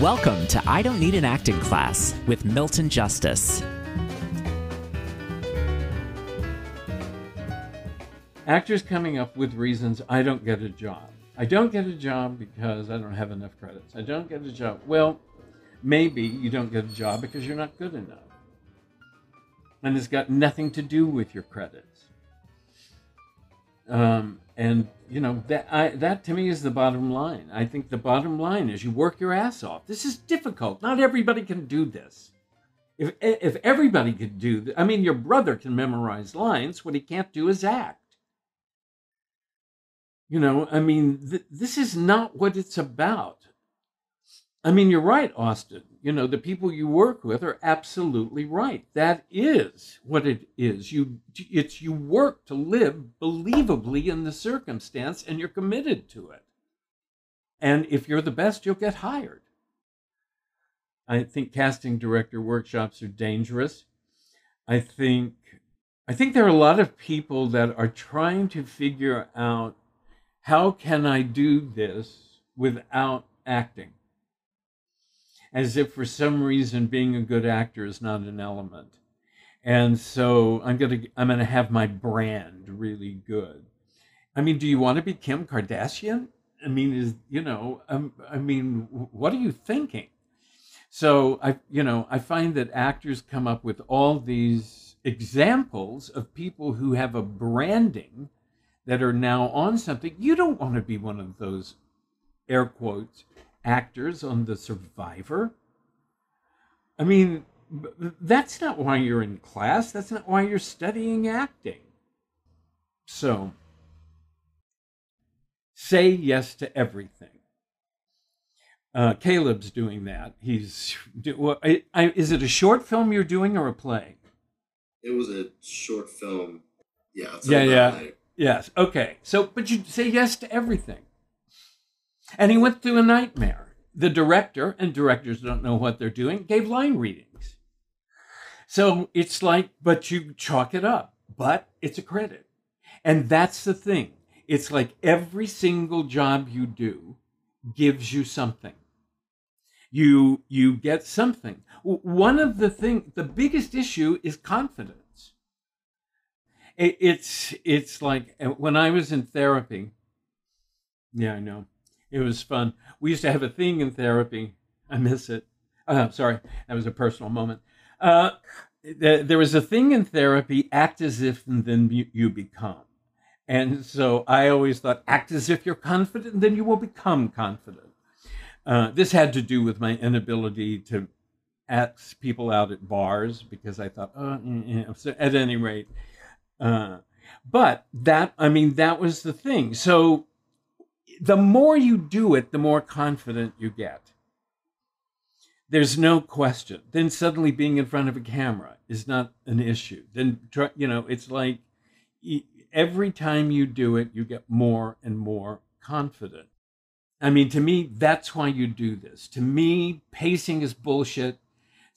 Welcome to I Don't Need an Acting Class with Milton Justice. Actors coming up with reasons I don't get a job. I don't get a job because I don't have enough credits. I don't get a job. Well, maybe you don't get a job because you're not good enough. And it's got nothing to do with your credits. Um, and you know that I, that to me is the bottom line. I think the bottom line is you work your ass off. This is difficult. Not everybody can do this. If if everybody could do, I mean, your brother can memorize lines. What he can't do is act. You know, I mean, th- this is not what it's about. I mean, you're right, Austin. You know, the people you work with are absolutely right. That is what it is. You it's you work to live believably in the circumstance and you're committed to it. And if you're the best, you'll get hired. I think casting director workshops are dangerous. I think I think there are a lot of people that are trying to figure out how can I do this without acting? As if for some reason being a good actor is not an element. And so I'm gonna I'm gonna have my brand really good. I mean, do you want to be Kim Kardashian? I mean, is you know, um, I mean, what are you thinking? So I, you know, I find that actors come up with all these examples of people who have a branding that are now on something. You don't want to be one of those air quotes actors on The Survivor. I mean, that's not why you're in class. That's not why you're studying acting. So, say yes to everything. Uh, Caleb's doing that. He's well, I, I, is it a short film you're doing or a play? It was a short film. Yeah. Yeah. Yeah. Yes. Okay. So, but you say yes to everything. And he went through a nightmare. The director, and directors don't know what they're doing, gave line readings. So it's like, but you chalk it up, but it's a credit. And that's the thing. It's like every single job you do gives you something. You you get something. One of the thing, the biggest issue is confidence. it's it's like uh, when I was in therapy. Yeah, I know it was fun. We used to have a thing in therapy. I miss it. Uh, sorry, that was a personal moment. Uh, there was a thing in therapy act as if and then you, you become. And so I always thought, act as if you're confident, and then you will become confident. Uh, this had to do with my inability to ask people out at bars because I thought, oh, yeah. so at any rate. Uh, but that, I mean, that was the thing. So the more you do it, the more confident you get. There's no question. Then suddenly being in front of a camera is not an issue. Then, you know, it's like every time you do it, you get more and more confident. I mean, to me, that's why you do this. To me, pacing is bullshit.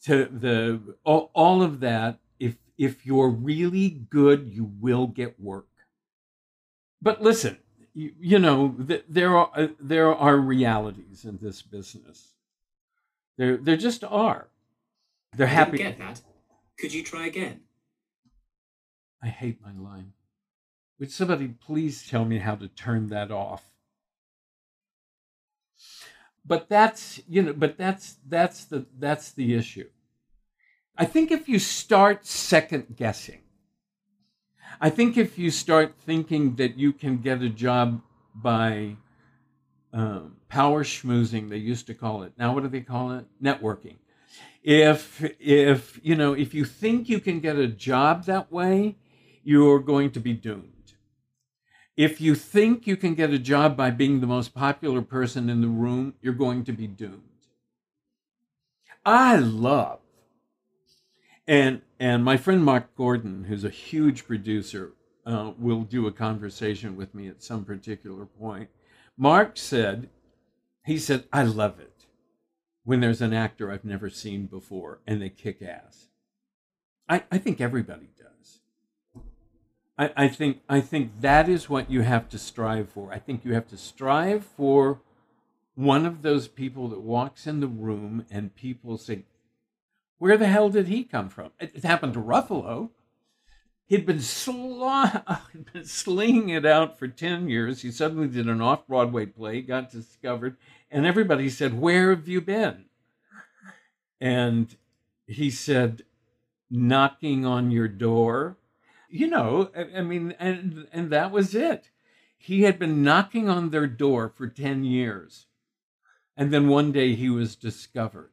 To the all, all of that, if if you're really good, you will get work. But listen, you, you know, th- there are uh, there are realities in this business. There there just are. They're I happy. Get that? Could you try again? I hate my line. Would somebody please tell me how to turn that off? But that's you know, but that's that's the that's the issue. I think if you start second guessing I think if you start thinking that you can get a job by um, power schmoozing, they used to call it. Now, what do they call it? Networking. If if you know if you think you can get a job that way, you're going to be doomed. If you think you can get a job by being the most popular person in the room, you're going to be doomed. I love and and my friend Mark Gordon, who's a huge producer, uh, will do a conversation with me at some particular point. Mark said, he said, I love it when there's an actor I've never seen before and they kick ass. I, I think everybody does. I, I think I think that is what you have to strive for. I think you have to strive for one of those people that walks in the room and people say, Where the hell did he come from? It, it happened to Ruffalo. He'd been, sl- he'd been slinging it out for 10 years. He suddenly did an off Broadway play, got discovered, and everybody said, Where have you been? And he said, Knocking on your door. You know, I, I mean, and, and that was it. He had been knocking on their door for 10 years. And then one day he was discovered.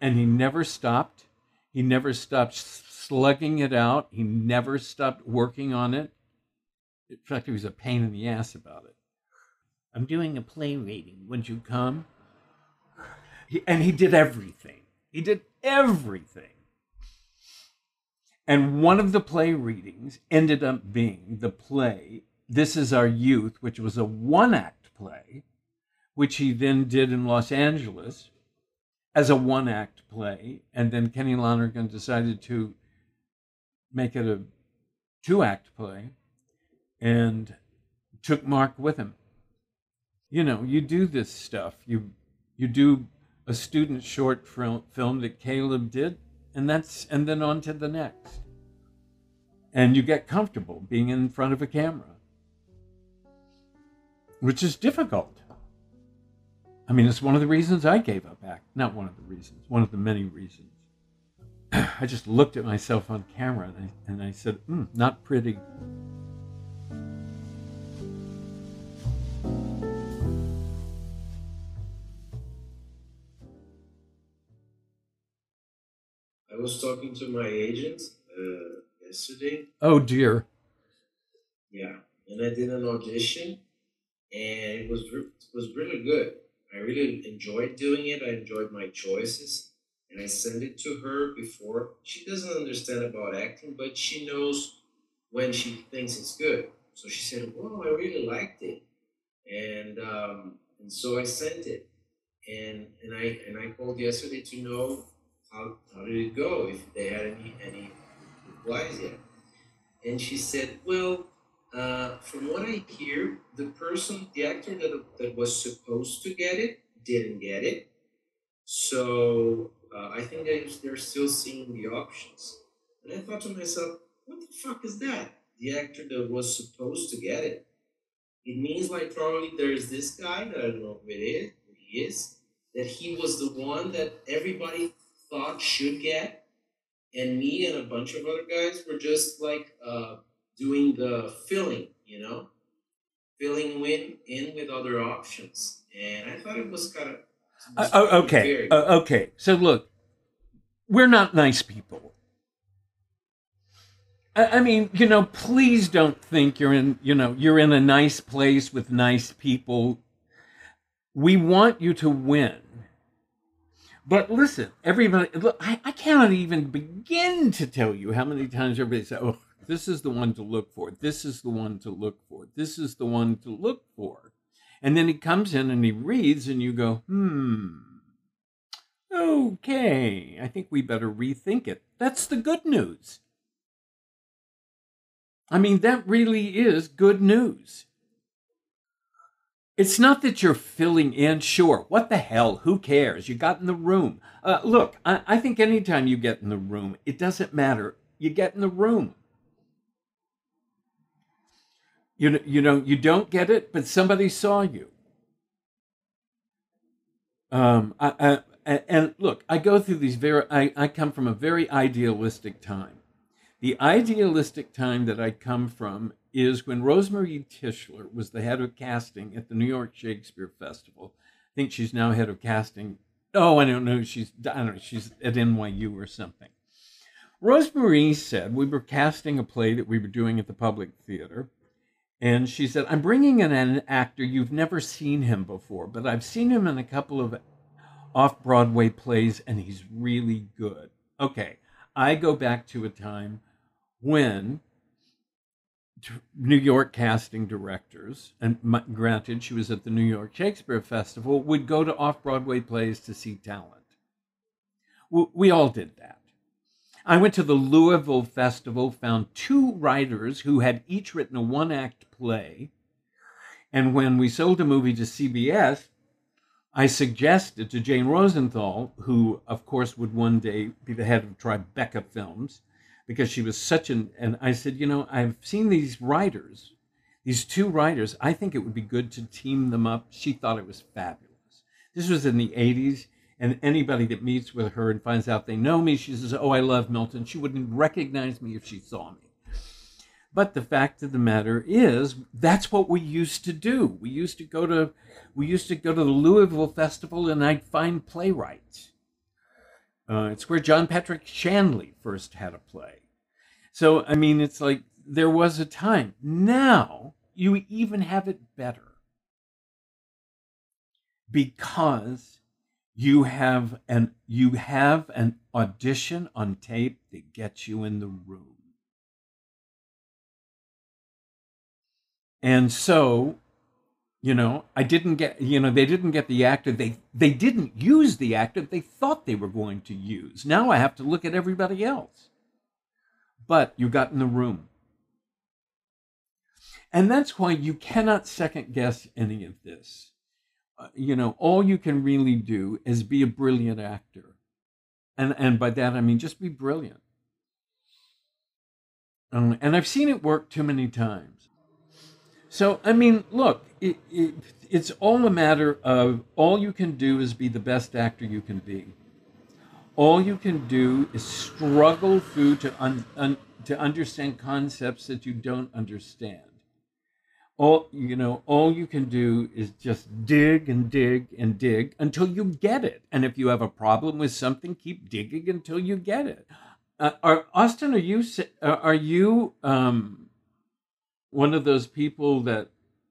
And he never stopped. He never stopped slugging it out. He never stopped working on it. In fact, he was a pain in the ass about it. I'm doing a play reading. Would you come? He, and he did everything. He did everything. And one of the play readings ended up being the play This Is Our Youth, which was a one act play, which he then did in Los Angeles as a one act play. And then Kenny Lonergan decided to make it a two act play and took Mark with him. You know, you do this stuff. You you do a student short film that Caleb did, and that's and then on to the next. And you get comfortable being in front of a camera, which is difficult. I mean, it's one of the reasons I gave up acting. Not one of the reasons, one of the many reasons. I just looked at myself on camera and I, and I said, mm, not pretty. I was talking to my agent uh, yesterday. Oh dear. Yeah, and I did an audition, and it was it was really good. I really enjoyed doing it. I enjoyed my choices, and I sent it to her before. She doesn't understand about acting, but she knows when she thinks it's good. So she said, "Well, I really liked it," and um, and so I sent it, and and I and I called yesterday to know how how did it go if they had any any replies yet, and she said, "Well." From what I hear, the person, the actor that, that was supposed to get it, didn't get it. So uh, I think they, they're still seeing the options. And I thought to myself, what the fuck is that? The actor that was supposed to get it. It means like probably there's this guy that I don't know who it is, who he is, that he was the one that everybody thought should get, and me and a bunch of other guys were just like uh, doing the filling, you know, filling in in with other options, and I thought it was kind of uh, okay. Uh, okay. So look, we're not nice people. I, I mean, you know, please don't think you're in, you know, you're in a nice place with nice people. We want you to win. But listen, everybody, look, I, I cannot even begin to tell you how many times everybody said, oh, this is the one to look for. This is the one to look for. This is the one to look for. And then he comes in and he reads, and you go, hmm, okay, I think we better rethink it. That's the good news. I mean, that really is good news. It's not that you're filling in, sure, what the hell, who cares? You got in the room. Uh, look, I, I think anytime you get in the room, it doesn't matter. You get in the room. You, you know, you don't get it, but somebody saw you. Um, I, I, and look, I go through these very, I, I come from a very idealistic time. The idealistic time that I come from is when Rosemarie Tischler was the head of casting at the New York Shakespeare Festival. I think she's now head of casting. Oh, I don't know. She's, I don't know. She's at NYU or something. Rosemarie said we were casting a play that we were doing at the Public Theater and she said, I'm bringing in an actor, you've never seen him before, but I've seen him in a couple of off Broadway plays, and he's really good. Okay, I go back to a time when New York casting directors, and granted, she was at the New York Shakespeare Festival, would go to off Broadway plays to see talent. We all did that. I went to the Louisville Festival, found two writers who had each written a one act play. And when we sold the movie to CBS, I suggested to Jane Rosenthal, who of course would one day be the head of Tribeca Films, because she was such an, and I said, you know, I've seen these writers, these two writers. I think it would be good to team them up. She thought it was fabulous. This was in the 80s, and anybody that meets with her and finds out they know me, she says, oh, I love Milton. She wouldn't recognize me if she saw me. But the fact of the matter is, that's what we used to do. We used to go to, we used to go to the Louisville Festival, and I'd find playwrights. Uh, it's where John Patrick Shanley first had a play. So I mean, it's like there was a time. Now you even have it better because you have an you have an audition on tape that gets you in the room. And so, you know, I didn't get, you know, they didn't get the actor. They they didn't use the actor they thought they were going to use. Now I have to look at everybody else. But you got in the room. And that's why you cannot second guess any of this. Uh, you know, all you can really do is be a brilliant actor. And and by that I mean just be brilliant. Um, and I've seen it work too many times. So, I mean, look, it, it, it's all a matter of all you can do is be the best actor you can be. All you can do is struggle through to, un, un, to understand concepts that you don't understand. All you know, all you can do is just dig and dig and dig until you get it. And if you have a problem with something, keep digging until you get it. Uh, are Austin? Are you uh, are you um, one of those people that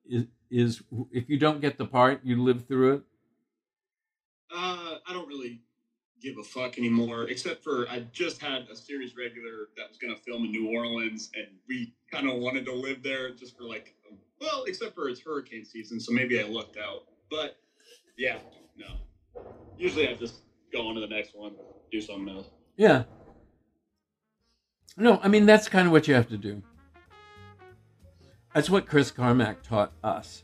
is, is if you don't get the part, you live through it? Uh, I don't really give a fuck anymore, except for I just had a series regular that was going to film in New Orleans, and we kind of wanted to live there just for like, well, except for it's hurricane season, so maybe I lucked out. But yeah, no. Usually I just go on to the next one, do something else. Yeah. No, I mean that's kind of what you have to do. That's what Chris Carmack taught us.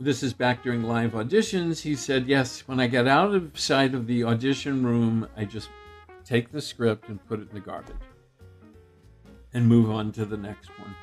This is back during live auditions. He said, Yes, when I get out of sight of the audition room, I just take the script and put it in the garbage and move on to the next one.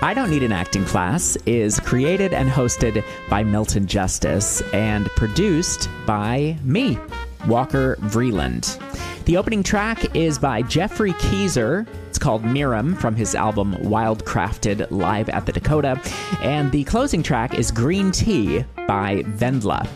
I Don't Need an Acting Class is created and hosted by Milton Justice and produced by me, Walker Vreeland. The opening track is by Geoffrey Keezer. It's called Miram from his album Wildcrafted Live at the Dakota. And the closing track is Green Tea by Vendla.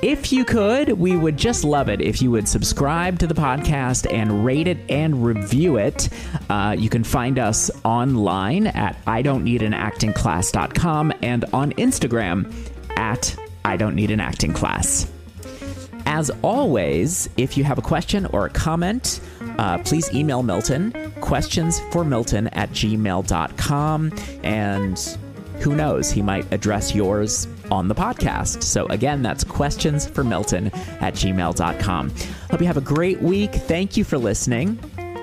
If you could, we would just love it if you would subscribe to the podcast and rate it and review it. Uh, you can find us online at I don't need an acting class.com and on Instagram at I don't need an acting class. As always, if you have a question or a comment, uh, please email Milton, questions for Milton at gmail.com. And who knows, he might address yours on the podcast. So again, that's questions for Milton at gmail.com. Hope you have a great week. Thank you for listening,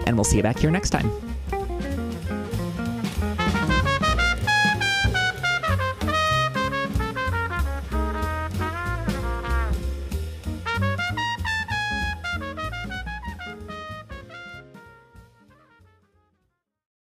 and we'll see you back here next time.